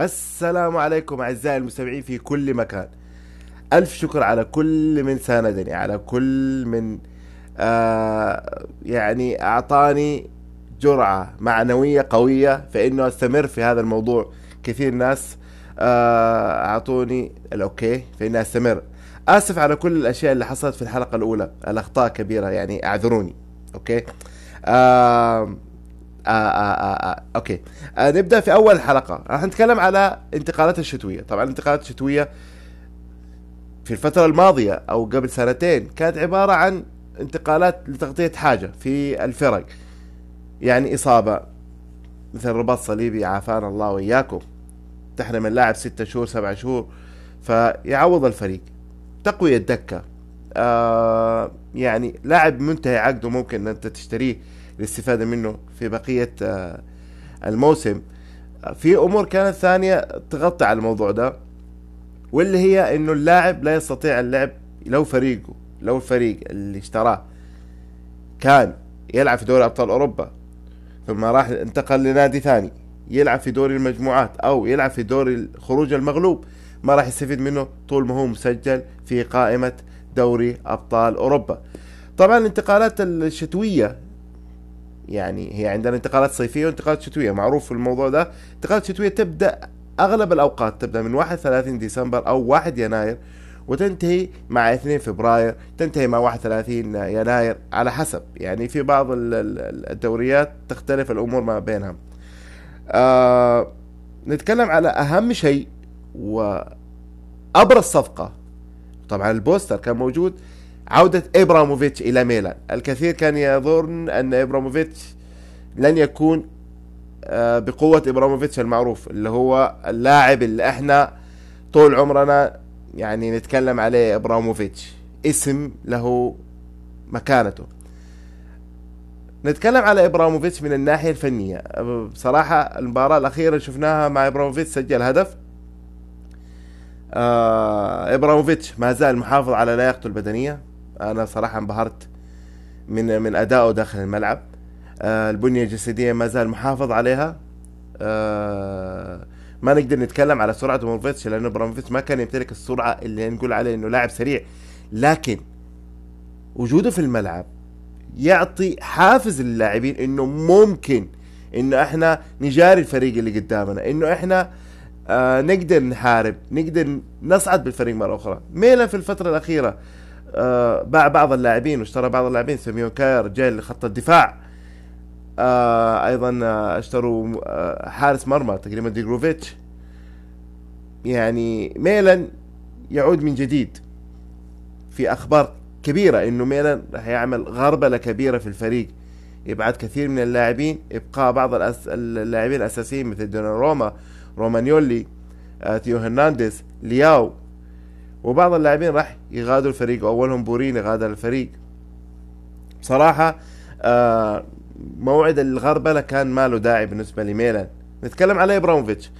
السلام عليكم أعزائي المستمعين في كل مكان. ألف شكر على كل من ساندني على كل من آه يعني أعطاني جرعة معنوية قوية فإنه أستمر في هذا الموضوع. كثير ناس آه أعطوني ال okay فإني أستمر. آسف على كل الأشياء اللي حصلت في الحلقة الأولى. الأخطاء كبيرة يعني أعذروني. okay؟ آه آه آه آه آه. أوكي. آه نبدأ في أول حلقة. راح نتكلم على انتقالات الشتوية. طبعا الانتقالات الشتوية في الفترة الماضية أو قبل سنتين كانت عبارة عن انتقالات لتغطية حاجة في الفرق. يعني إصابة مثل رباط صليبي عافانا الله وإياكم. تحرم اللاعب ستة شهور سبعة شهور فيعوض الفريق. تقوية دكة. آه يعني لاعب منتهي عقده ممكن ان أنت تشتريه للاستفادة منه في بقية آه الموسم. في أمور كانت ثانية تغطي على الموضوع ده واللي هي إنه اللاعب لا يستطيع اللعب لو فريقه لو الفريق اللي اشتراه كان يلعب في دوري أبطال أوروبا ثم راح انتقل لنادي ثاني يلعب في دوري المجموعات أو يلعب في دوري خروج المغلوب ما راح يستفيد منه طول ما هو مسجل في قائمة دوري أبطال أوروبا. طبعا الانتقالات الشتوية يعني هي عندنا انتقالات صيفية وانتقالات شتوية. معروف في الموضوع ده. انتقالات شتوية تبدأ أغلب الأوقات تبدأ من 31 ديسمبر أو 1 يناير وتنتهي مع 2 فبراير تنتهي مع 31 يناير على حسب. يعني في بعض الدوريات تختلف الأمور ما بينها. آه نتكلم على أهم شيء وأبرز صفقة. طبعا البوستر كان موجود. عودة إبراموفيتش إلى ميلان. الكثير كان يظن أن إبراموفيتش لن يكون آه بقوة إبراموفيتش المعروف اللي هو اللاعب اللي إحنا طول عمرنا يعني نتكلم عليه إبراموفيتش. اسم له مكانته. نتكلم على إبراموفيتش من الناحية الفنية. بصراحة المباراة الأخيرة شفناها مع إبراموفيتش سجل هدف. آه إبراموفيتش ما زال محافظ على لياقته البدنية. أنا صراحة انبهرت من من أدائه داخل الملعب. آه البنية الجسدية ما زال محافظ عليها. آه ما نقدر نتكلم على سرعة ابراموفيتش لأنه ابراموفيتش ما كان يمتلك السرعة اللي نقول عليه إنه لاعب سريع. لكن وجوده في الملعب يعطي حافز للاعبين إنه ممكن إنه إحنا نجاري الفريق اللي قدامنا إنه إحنا آه نقدر نحارب نقدر نصعد بالفريق مرة أخرى. ميلان في الفترة الأخيرة آه باع بعض اللاعبين واشترى بعض اللاعبين. سيميون كاير جاي لخط الدفاع. آه أيضا آه اشتروا حارس مرمى تقريبا ديجروفيتش. يعني ميلان يعود من جديد. في أخبار كبيرة إنه ميلان راح يعمل غربلة كبيرة في الفريق. يبعد كثير من اللاعبين. ابقاء بعض الأس... اللاعبين الأساسيين مثل دوناروما رومانيولي آه، ثيو هرنانديز لياو وبعض اللاعبين راح يغادروا الفريق وأولهم بوريني غادر الفريق. بصراحه آه موعد الغربله كان ما له داعي بالنسبة لميلان نتكلم على إبراموفيتش.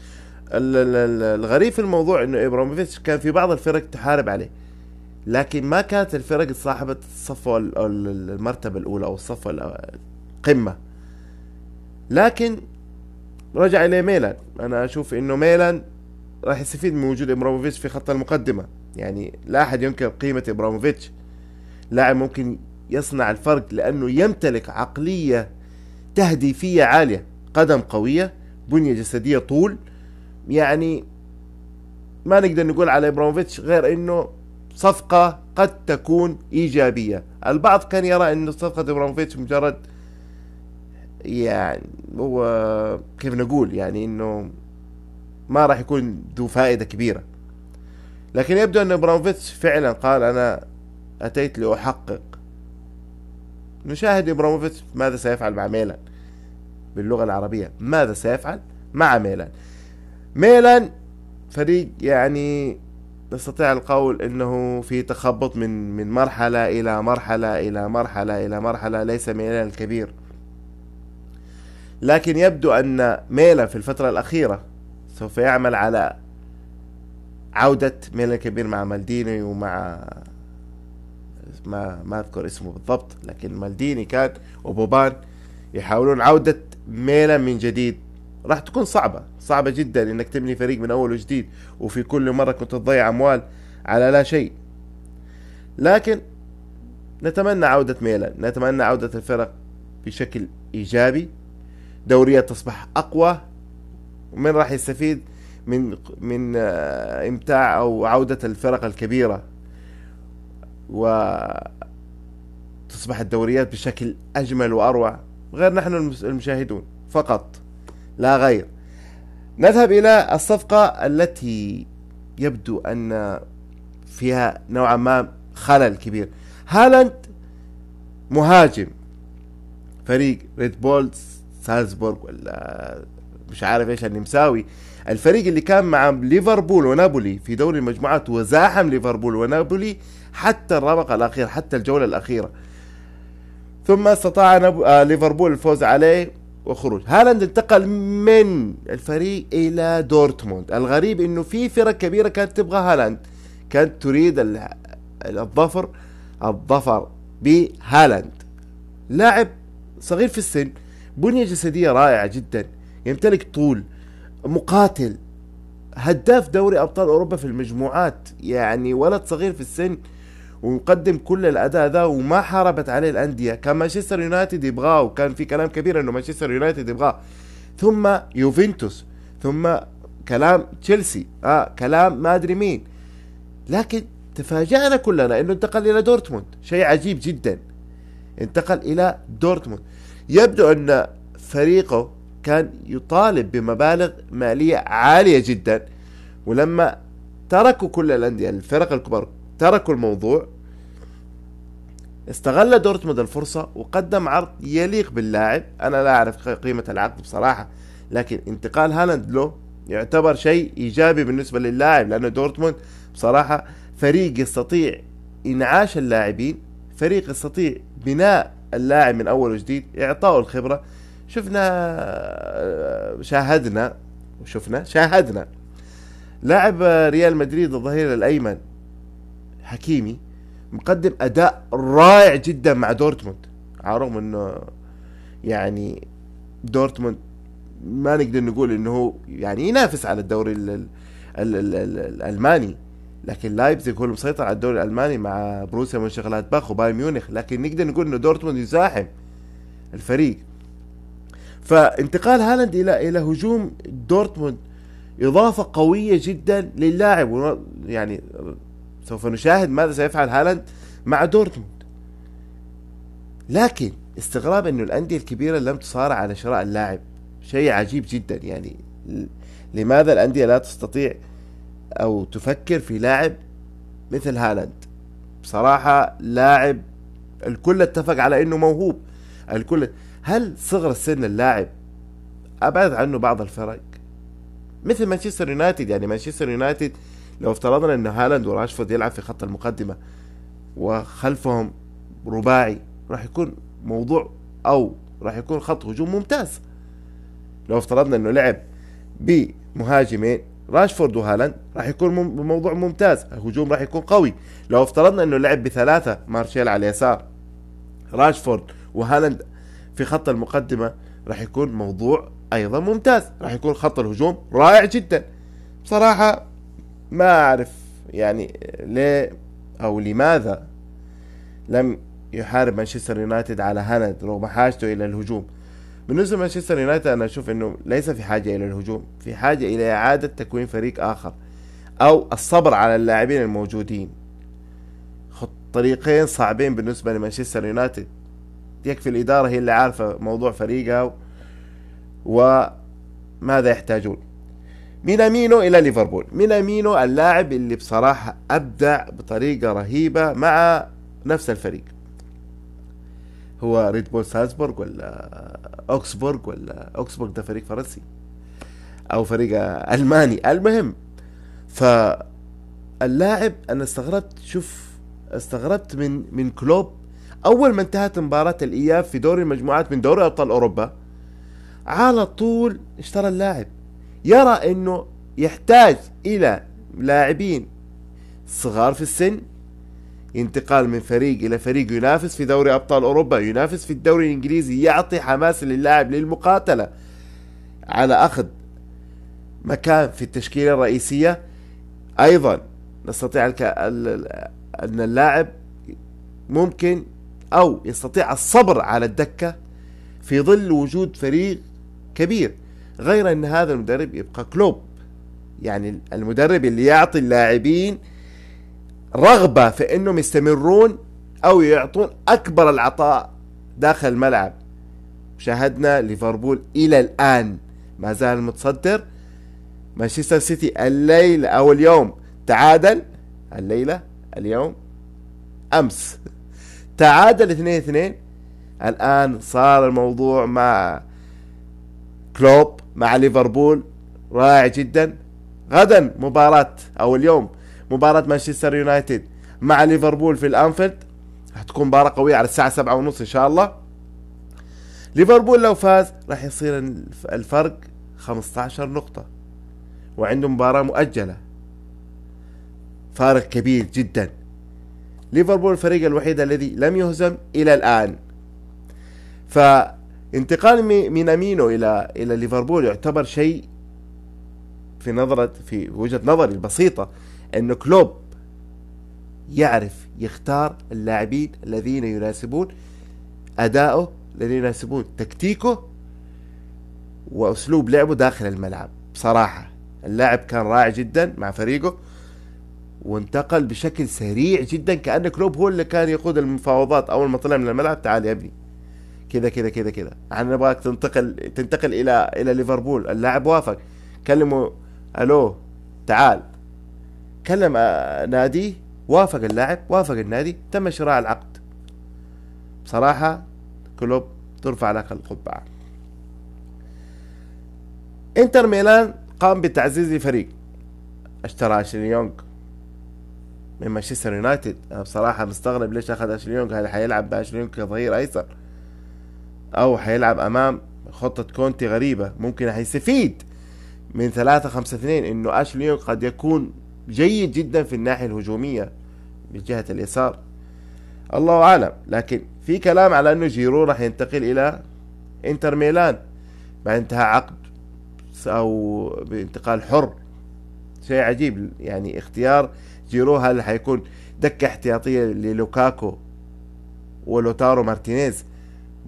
الغريب في الموضوع إنه إبراموفيتش كان في بعض الفرق تحارب عليه لكن ما كانت الفرق صاحبة الصف المرتبة الأولى أو الصف القمة. لكن رجع إلى ميلان. أنا أشوف إنه ميلان راح يستفيد من وجود إبراموفيتش في خط المقدمة. يعني لا أحد ينكر قيمة إبراموفيتش. لاعب ممكن يصنع الفرق لأنه يمتلك عقلية تهديفية عالية قدم قوية بنية جسدية طول. يعني ما نقدر نقول على إبراموفيتش غير إنه صفقة قد تكون إيجابية. البعض كان يرى أن صفقة إبراموفيتش مجرد يعني هو كيف نقول يعني أنه ما راح يكون ذو فائدة كبيرة. لكن يبدو أن إبراموفيتش فعلا قال أنا أتيت لأحقق. نشاهد إبراموفيتش ماذا سيفعل مع ميلان باللغة العربية. ماذا سيفعل مع ميلان؟ ميلان فريق يعني نستطيع القول إنه في تخبط من من مرحلة إلى مرحلة إلى مرحلة إلى مرحلة ليس ميلان الكبير. لكن يبدو أن ميلان في الفترة الأخيرة سوف يعمل على عودة ميلان الكبير مع مالديني ومع ما ما أذكر اسمه بالضبط لكن مالديني كان وبوبان يحاولون عودة ميلان من جديد. راح تكون صعبة صعبة جدا إنك تبني فريق من أول وجديد وفي كل مرة كنت تضيع أموال على لا شيء. لكن نتمنى عودة ميلان نتمنى عودة الفرق بشكل إيجابي. دوريات تصبح أقوى ومن راح يستفيد من من آه، إمتاع أو عودة الفرق الكبيرة. و تصبح الدوريات بشكل أجمل وأروع غير نحن المشاهدون فقط لا غير. نذهب إلى الصفقة التي يبدو أن فيها نوعا ما خلل كبير. هالاند مهاجم. فريق ريد بول سالزبورغ ولا مش عارف إيش النمساوي. الفريق اللي كان مع ليفربول ونابولي في دوري المجموعات وزاحم ليفربول ونابولي حتى الرمق الأخير حتى الجولة الأخيرة. ثم استطاع آه ليفربول الفوز عليه وخروج. هالاند انتقل من الفريق إلى دورتموند. الغريب إنه في فرق كبيرة كانت تبغى هالاند. كانت تريد الظفر الظفر بهالاند. لاعب صغير في السن بنية جسدية رائعة جدا يمتلك طول مقاتل. هداف دوري أبطال أوروبا في المجموعات يعني ولد صغير في السن ومقدم كل الأداء ذا وما حاربت عليه الأندية. كان مانشستر يونايتد يبغاه وكان في كلام كبير إنه مانشستر يونايتد يبغاه. ثم يوفنتوس ثم كلام تشيلسي آه كلام ما أدري مين. لكن تفاجأنا كلنا إنه انتقل إلى دورتموند. شيء عجيب جدا. انتقل إلى دورتموند. يبدو أن فريقه كان يطالب بمبالغ مالية عالية جدا. ولما تركوا كل الأندية الفرق الكبار تركوا الموضوع استغل دورتموند الفرصة وقدم عرض يليق باللاعب. أنا لا أعرف قيمة العقد بصراحة لكن انتقال هالاند له يعتبر شيء إيجابي بالنسبة للاعب لأنه دورتموند بصراحة فريق يستطيع إنعاش اللاعبين فريق يستطيع بناء اللاعب من أول وجديد إعطائه الخبرة شفنا شاهدنا وشفنا شاهدنا. لاعب ريال مدريد الظهير الأيمن حكيمي مقدم أداء رائع جدا مع دورتموند. على الرغم إنه يعني دورتموند ما نقدر نقول إنه هو يعني ينافس على الدوري ال ال ال ال ال الألماني. لكن لايبزيغ هو المسيطر على الدوري الألماني مع بوروسيا مونشنغلادباخ وبايرن ميونخ. لكن نقدر نقول إنه دورتموند يزاحم الفريق. فانتقال هالاند إلى إلى هجوم دورتموند. إضافة قوية جدا للاعب يعني سوف نشاهد ماذا سيفعل هالاند مع دورتموند. لكن استغراب إنه الأندية الكبيرة لم تصارع على شراء اللاعب. شيء عجيب جدا يعني لماذا الأندية لا تستطيع أو تفكر في لاعب مثل هالاند؟ بصراحة لاعب الكل اتفق على إنه موهوب. الكل هل صغر السن اللاعب أبعد عنه بعض الفرق؟ مثل مانشستر يونايتد يعني مانشستر يونايتد لو افترضنا إن هالاند وراشفورد يلعب في خط المقدمة وخلفهم رباعي راح يكون موضوع أو راح يكون خط هجوم ممتاز. لو افترضنا إنه لعب بمهاجمين راشفورد وهالاند راح يكون موضوع ممتاز الهجوم راح يكون قوي. لو افترضنا إنه لعب بثلاثة مارشيل على اليسار راشفورد وهالاند في خط المقدمة راح يكون موضوع أيضا ممتاز راح يكون خط الهجوم رائع جدا. بصراحة ما أعرف يعني ليه أو لماذا لم يحارب مانشستر يونايتد على هالاند رغم حاجته إلى الهجوم. بالنسبة لمانشستر يونايتد أنا أشوف أنه ليس في حاجة إلى الهجوم في حاجة إلى إعادة تكوين فريق آخر أو الصبر على اللاعبين الموجودين. طريقين صعبين بالنسبة لمانشستر يونايتد. يكفي الإدارة هي اللي عارفة موضوع فريقها وماذا يحتاجون. مينامينو إلى ليفربول. مينامينو اللاعب اللي بصراحة أبدع بطريقة رهيبة مع نفس الفريق. هو ريد بول سالزبورغ ولا أوكسبورغ ولا أوكسبورغ ده فريق فرنسي أو فريق ألماني. المهم فاللاعب أنا استغربت شوف استغربت من من كلوب أول ما انتهت مباراة الإياب في دوري المجموعات من دوري أبطال أوروبا على طول اشترى اللاعب. يرى إنه يحتاج إلى لاعبين صغار في السن انتقال من فريق إلى فريق ينافس في دوري أبطال أوروبا ينافس في الدوري الإنجليزي يعطي حماس للاعب للمقاتلة على أخذ مكان في التشكيلة الرئيسية. أيضا نستطيع أن اللاعب ممكن أو يستطيع الصبر على الدكة في ظل وجود فريق كبير. غير أن هذا المدرب يبقى كلوب. يعني المدرب اللي يعطي اللاعبين رغبة في أنهم يستمرون أو يعطون أكبر العطاء داخل الملعب. شاهدنا ليفربول إلى الآن ما زال متصدر. مانشستر سيتي الليلة أو اليوم. تعادل. الليلة اليوم أمس. تعادل 2 2 الآن صار الموضوع مع كلوب مع ليفربول رائع جدا. غدا مباراة أو اليوم مباراة مانشستر يونايتد مع ليفربول في الأنفيلد. هتكون مباراة قوية على الساعة سبعة ونص إن شاء الله. ليفربول لو فاز راح يصير الفرق 15 نقطة وعنده مباراة مؤجلة. فارق كبير جدا. ليفربول الفريق الوحيد الذي لم يهزم إلى الآن. فانتقال مينامينو إلى إلى ليفربول يعتبر شيء في نظرة في وجهة نظري البسيطة أن كلوب يعرف يختار اللاعبين الذين يناسبون أداؤه الذين يناسبون تكتيكه وأسلوب لعبه داخل الملعب. بصراحة اللاعب كان رائع جدا مع فريقه. وانتقل بشكل سريع جدا كأن كلوب هو اللي كان يقود المفاوضات أول ما طلع من الملعب. تعال يا ابني. كذا كذا كذا كذا. إحنا نبغاك تنتقل تنتقل إلى إلى ليفربول. اللاعب وافق. كلمه ألو تعال. كلم آه، ناديه وافق اللاعب وافق النادي. تم شراء العقد. بصراحة كلوب ترفع لك القبعة. انتر ميلان قام بتعزيز الفريق اشترى اشلي يونغ. من مانشستر يونايتد أنا بصراحة مستغرب ليش أخذ اشلي يونغ. هل حيلعب باشلي يونغ كظهير أيسر؟ أو حيلعب أمام خطة كونتي غريبة. ممكن حيستفيد من ثلاثة خمسة اثنين إنه اشلي يونغ قد يكون جيد جدا في الناحية الهجومية من جهة اليسار. الله أعلم. لكن في كلام على إنه جيرو راح ينتقل إلى إنتر ميلان. بعد انتهاء عقد أو بانتقال حر شيء عجيب. يعني اختيار جيرو هل حيكون دكة احتياطية للوكاكو ولوتارو مارتينيز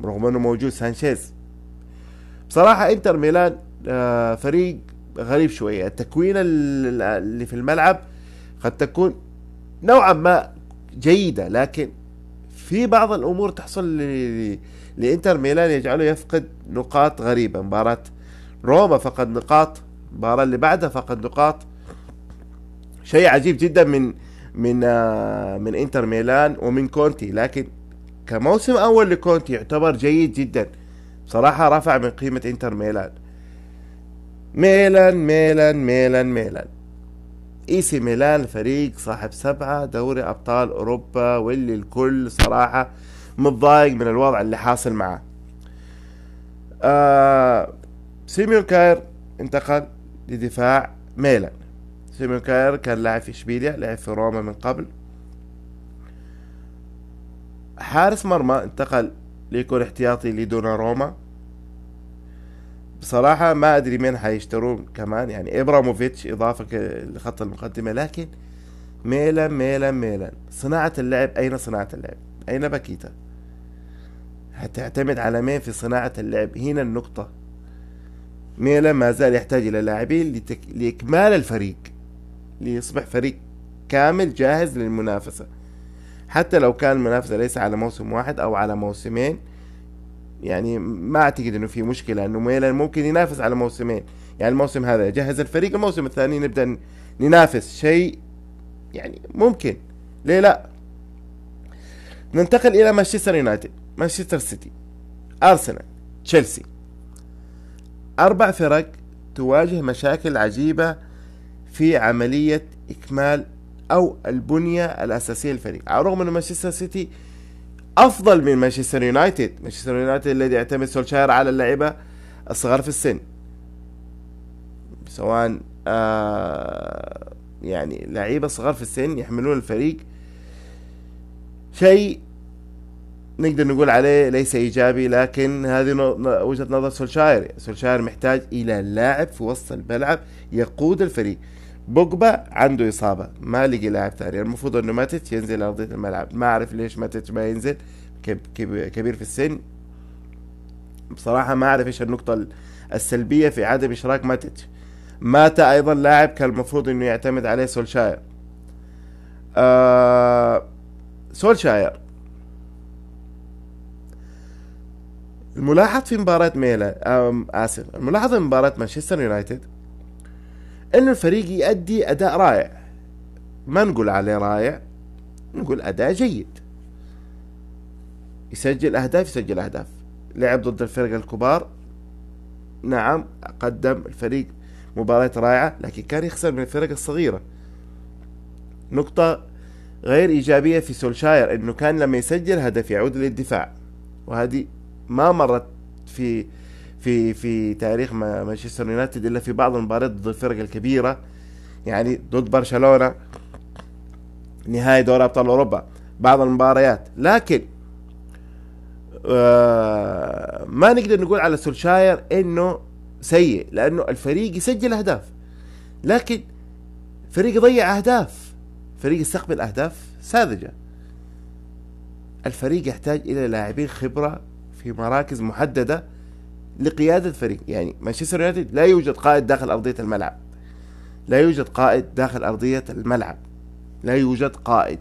رغم أنه موجود سانشيز؟ بصراحة إنتر ميلان آه، فريق غريب شوية. التكوين اللي في الملعب قد تكون نوعا ما جيدة لكن في بعض الأمور تحصل لإنتر ميلان يجعله يفقد نقاط غريبة. مباراة روما فقد نقاط المباراة اللي بعدها فقد نقاط. شيء عجيب جدا من من آه، من إنتر ميلان ومن كونتي. لكن كموسم أول لكونتي يعتبر جيد جدا. بصراحة رفع من قيمة إنتر ميلان. ميلان ميلان ميلان ميلان. إي سي ميلان فريق صاحب سبعة دوري أبطال أوروبا واللي الكل صراحة متضايق من الوضع اللي حاصل معه. آه سيميون كاير انتقل لدفاع ميلان. سيميون كاير كان لاعب في إشبيليا لعب في روما من قبل. حارس مرمى انتقل ليكون احتياطي لدوناروما. بصراحة ما أدري مين حيشترون كمان يعني إبراموفيتش إضافة لخط المقدمة لكن ميلان ميلان ميلان. صناعة اللعب أين صناعة اللعب؟ أين باكيتا؟ هتعتمد على مين في صناعة اللعب؟ هنا النقطة. ميلان ما زال يحتاج إلى لاعبين لتك... لإكمال الفريق. ليصبح فريق كامل جاهز للمنافسة. حتى لو كان المنافسة ليس على موسم واحد أو على موسمين يعني ما أعتقد إنه في مشكلة إنه ميلان ممكن ينافس على موسمين. يعني الموسم هذا يجهز الفريق الموسم الثاني نبدأ ننافس. شيء يعني ممكن. ليه لا؟ ننتقل إلى مانشستر يونايتد مانشستر سيتي أرسنال تشيلسي. أربع فرق تواجه مشاكل عجيبة في عملية إكمال أو البنية الأساسية للفريق. على الرغم أن مانشستر سيتي أفضل من مانشستر يونايتد. مانشستر يونايتد الذي يعتمد سولشاير على اللعيبة الصغار في السن. سواء آه يعني لعيبة صغار في السن يحملون الفريق. شيء نقدر نقول عليه ليس إيجابي لكن هذه وجهة نظر سولشاير. سولشاير محتاج إلى لاعب في وسط الملعب يقود الفريق. بوجبا عنده إصابة ما لقي لاعب ثاني. المفروض إنه ماتت ينزل ارضيه الملعب. ما أعرف ليش ماتت ما ينزل. كبير في السن. بصراحة ما أعرف إيش النقطة السلبية في عدم إشراك ماتت. ماتا أيضا لاعب كان المفروض إنه يعتمد عليه سولشاير. آه سولشاير. الملاحظ في مباراة ميلا آسف الملاحظ في مباراة مانشستر يونايتد انه الفريق يؤدي أداء رائع. ما نقول عليه رائع نقول أداء جيد. يسجل أهداف يسجل أهداف. لعب ضد الفرق الكبار. نعم قدم الفريق مباراة رائعة لكن كان يخسر من الفرق الصغيرة. نقطة غير إيجابية في سولشاير إنه كان لما يسجل هدف يعود للدفاع. وهذه ما مرت في في في تاريخ مانشستر يونايتد إلا في بعض المباريات ضد الفرق الكبيرة. يعني ضد برشلونة نهائي دوري أبطال أوروبا بعض المباريات. لكن آه ما نقدر نقول على سولشاير إنه سيء لأنه الفريق يسجل أهداف. لكن الفريق يضيع أهداف. فريق يستقبل أهداف ساذجة. الفريق يحتاج إلى لاعبين خبرة في مراكز محددة لقيادة الفريق يعني مانشستر يونايتد لا يوجد قائد داخل أرضية الملعب. لا يوجد قائد داخل أرضية الملعب. لا يوجد قائد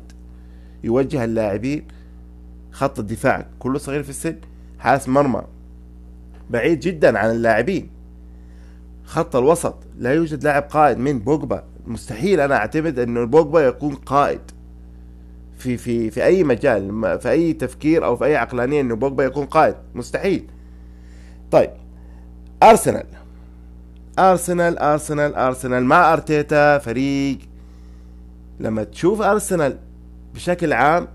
يوجه اللاعبين خط الدفاع. كله صغير في السن. حارس مرمى. بعيد جدا عن اللاعبين. خط الوسط. لا يوجد لاعب قائد من بوجبا. مستحيل أنا أعتمد انه بوجبا يكون قائد في في في أي مجال في أي تفكير أو في أي عقلانية انه بوجبا يكون قائد. مستحيل. طيب. أرسنال. أرسنال أرسنال أرسنال. مع أرتيتا فريق. لما تشوف أرسنال بشكل عام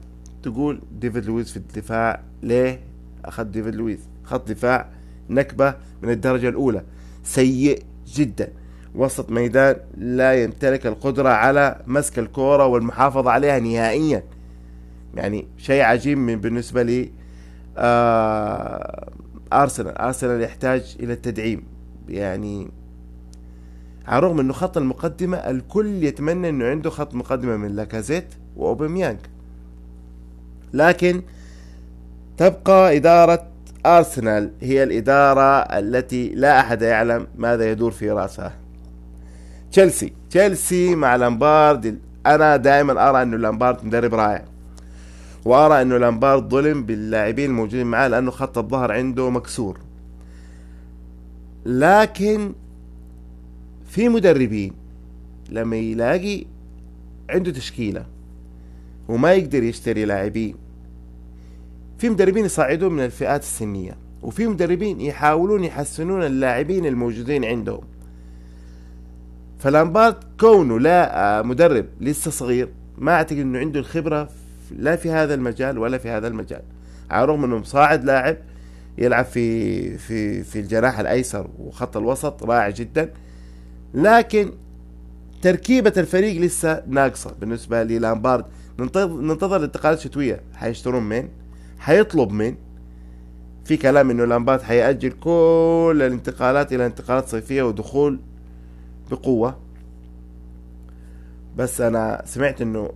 تقول ديفيد لويس في الدفاع. ليه؟ أخذ ديفيد لويس. خط دفاع نكبة من الدرجة الأولى. سيء جدا. وسط ميدان لا يمتلك القدرة على مسك الكورة والمحافظة عليها نهائيا. يعني شيء عجيب من بالنسبة لي. آه أرسنال. أرسنال يحتاج إلى التدعيم. يعني على الرغم إنه خط المقدمة الكل يتمنى إنه عنده خط مقدمة من لاكازيت وأوباميانج. لكن تبقى إدارة أرسنال هي الإدارة التي لا أحد يعلم ماذا يدور في رأسها. تشيلسي. تشيلسي مع لامبارد. أنا دائما أرى إنه لامبارد مدرب رائع. وأرى أنه لامبارد ظلم باللاعبين الموجودين معاه لأنه خط الظهر عنده مكسور. لكن في مدربين لما يلاقي عنده تشكيلة وما يقدر يشتري لاعبين في مدربين يصعدون من الفئات السنية وفي مدربين يحاولون يحسنون اللاعبين الموجودين عندهم. فلامبارد كونه لا مدرب لسه صغير ما أعتقد إنه عنده الخبرة لا في هذا المجال ولا في هذا المجال على الرغم انه مصاعد لاعب يلعب في في في الجناح الايسر وخط الوسط رائع جدا لكن تركيبة الفريق لسه ناقصة بالنسبة للامبارد ننتظر ننتظر الانتقالات الشتوية حيشترون مين؟ حيطلب مين؟ في كلام انه لامبارد حيأجل كل الانتقالات إلى انتقالات صيفية ودخول بقوة بس أنا سمعت إنه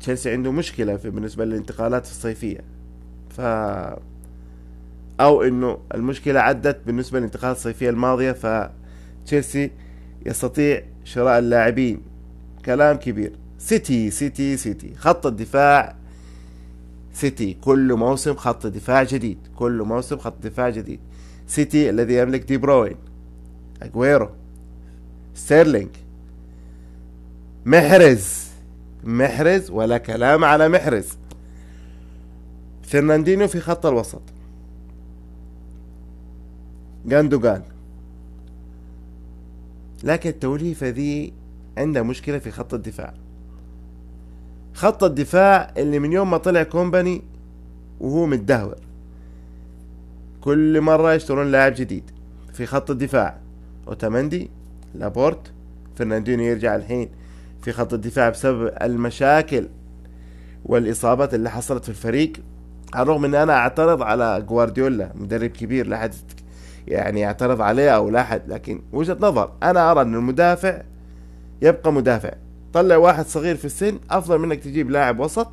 تشيلسي عنده مشكلة في بالنسبة للانتقالات الصيفية. ف أو إنه المشكلة عدت بالنسبة للانتقالات الصيفية الماضية فتشيلسي يستطيع شراء اللاعبين. كلام كبير. سيتي سيتي سيتي. خط الدفاع سيتي. كل موسم خط دفاع جديد. كل موسم خط دفاع جديد. سيتي الذي يملك دي بروين أجويرو ستيرلينج محرز. محرز ولا كلام على محرز. فرناندينو في خط الوسط. جوندوجان. لكن التوليفة ذي عندها مشكلة في خط الدفاع. خط الدفاع اللي من يوم ما طلع كومباني وهو متدهور. كل مرة يشترون لاعب جديد في خط الدفاع. اوتامندي لابورت فرناندينو يرجع الحين. في خط الدفاع بسبب المشاكل والإصابات اللي حصلت في الفريق. على الرغم ان أنا أعترض على جوارديولا مدرب كبير لا احد يعني يعترض عليه أو لا احد لكن وجهة نظر أنا أرى إن المدافع يبقى مدافع. طلع واحد صغير في السن أفضل منك تجيب لاعب وسط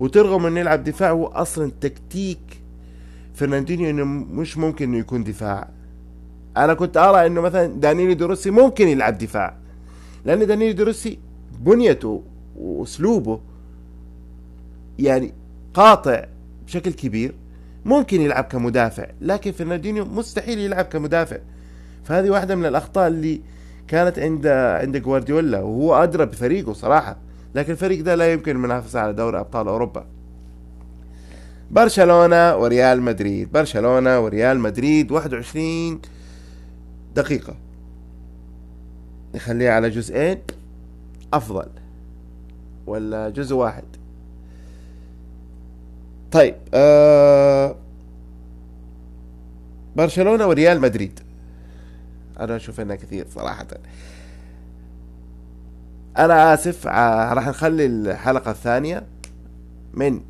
وترغم إنه يلعب دفاع. هو أصلا تكتيك فرناندينيو إنه مش ممكن إنه يكون دفاع. أنا كنت أرى إنه مثلا دانيلي دوروسي ممكن يلعب دفاع لأن دانيلي دوروسي بنيته وأسلوبه يعني قاطع بشكل كبير ممكن يلعب كمدافع لكن فرناندينيو مستحيل يلعب كمدافع. فهذه واحدة من الأخطاء اللي كانت عند عند جوارديولا وهو أدرى بفريقه صراحة لكن الفريق ده لا يمكن المنافسة على دوري أبطال أوروبا. برشلونة وريال مدريد برشلونة وريال مدريد 21 دقيقة. نخليها على جزئين. أفضل ولا جزء واحد؟ طيب آه برشلونة وريال مدريد. أنا أشوف إنها كثير صراحة. أنا آسف راح نخلي الحلقة الثانية من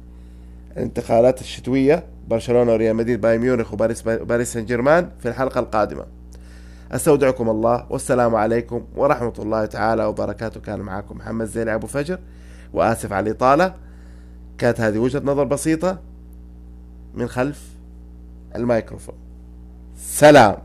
الانتقالات الشتوية برشلونة وريال مدريد باي ميونخ وباريس باريس سان جيرمان في الحلقة القادمة. أستودعكم الله والسلام عليكم ورحمة الله تعالى وبركاته. كان معكم محمد زيني أبو فجر وآسف على الإطالة. كانت هذه وجهة نظر بسيطة من خلف الميكروفون. سلام.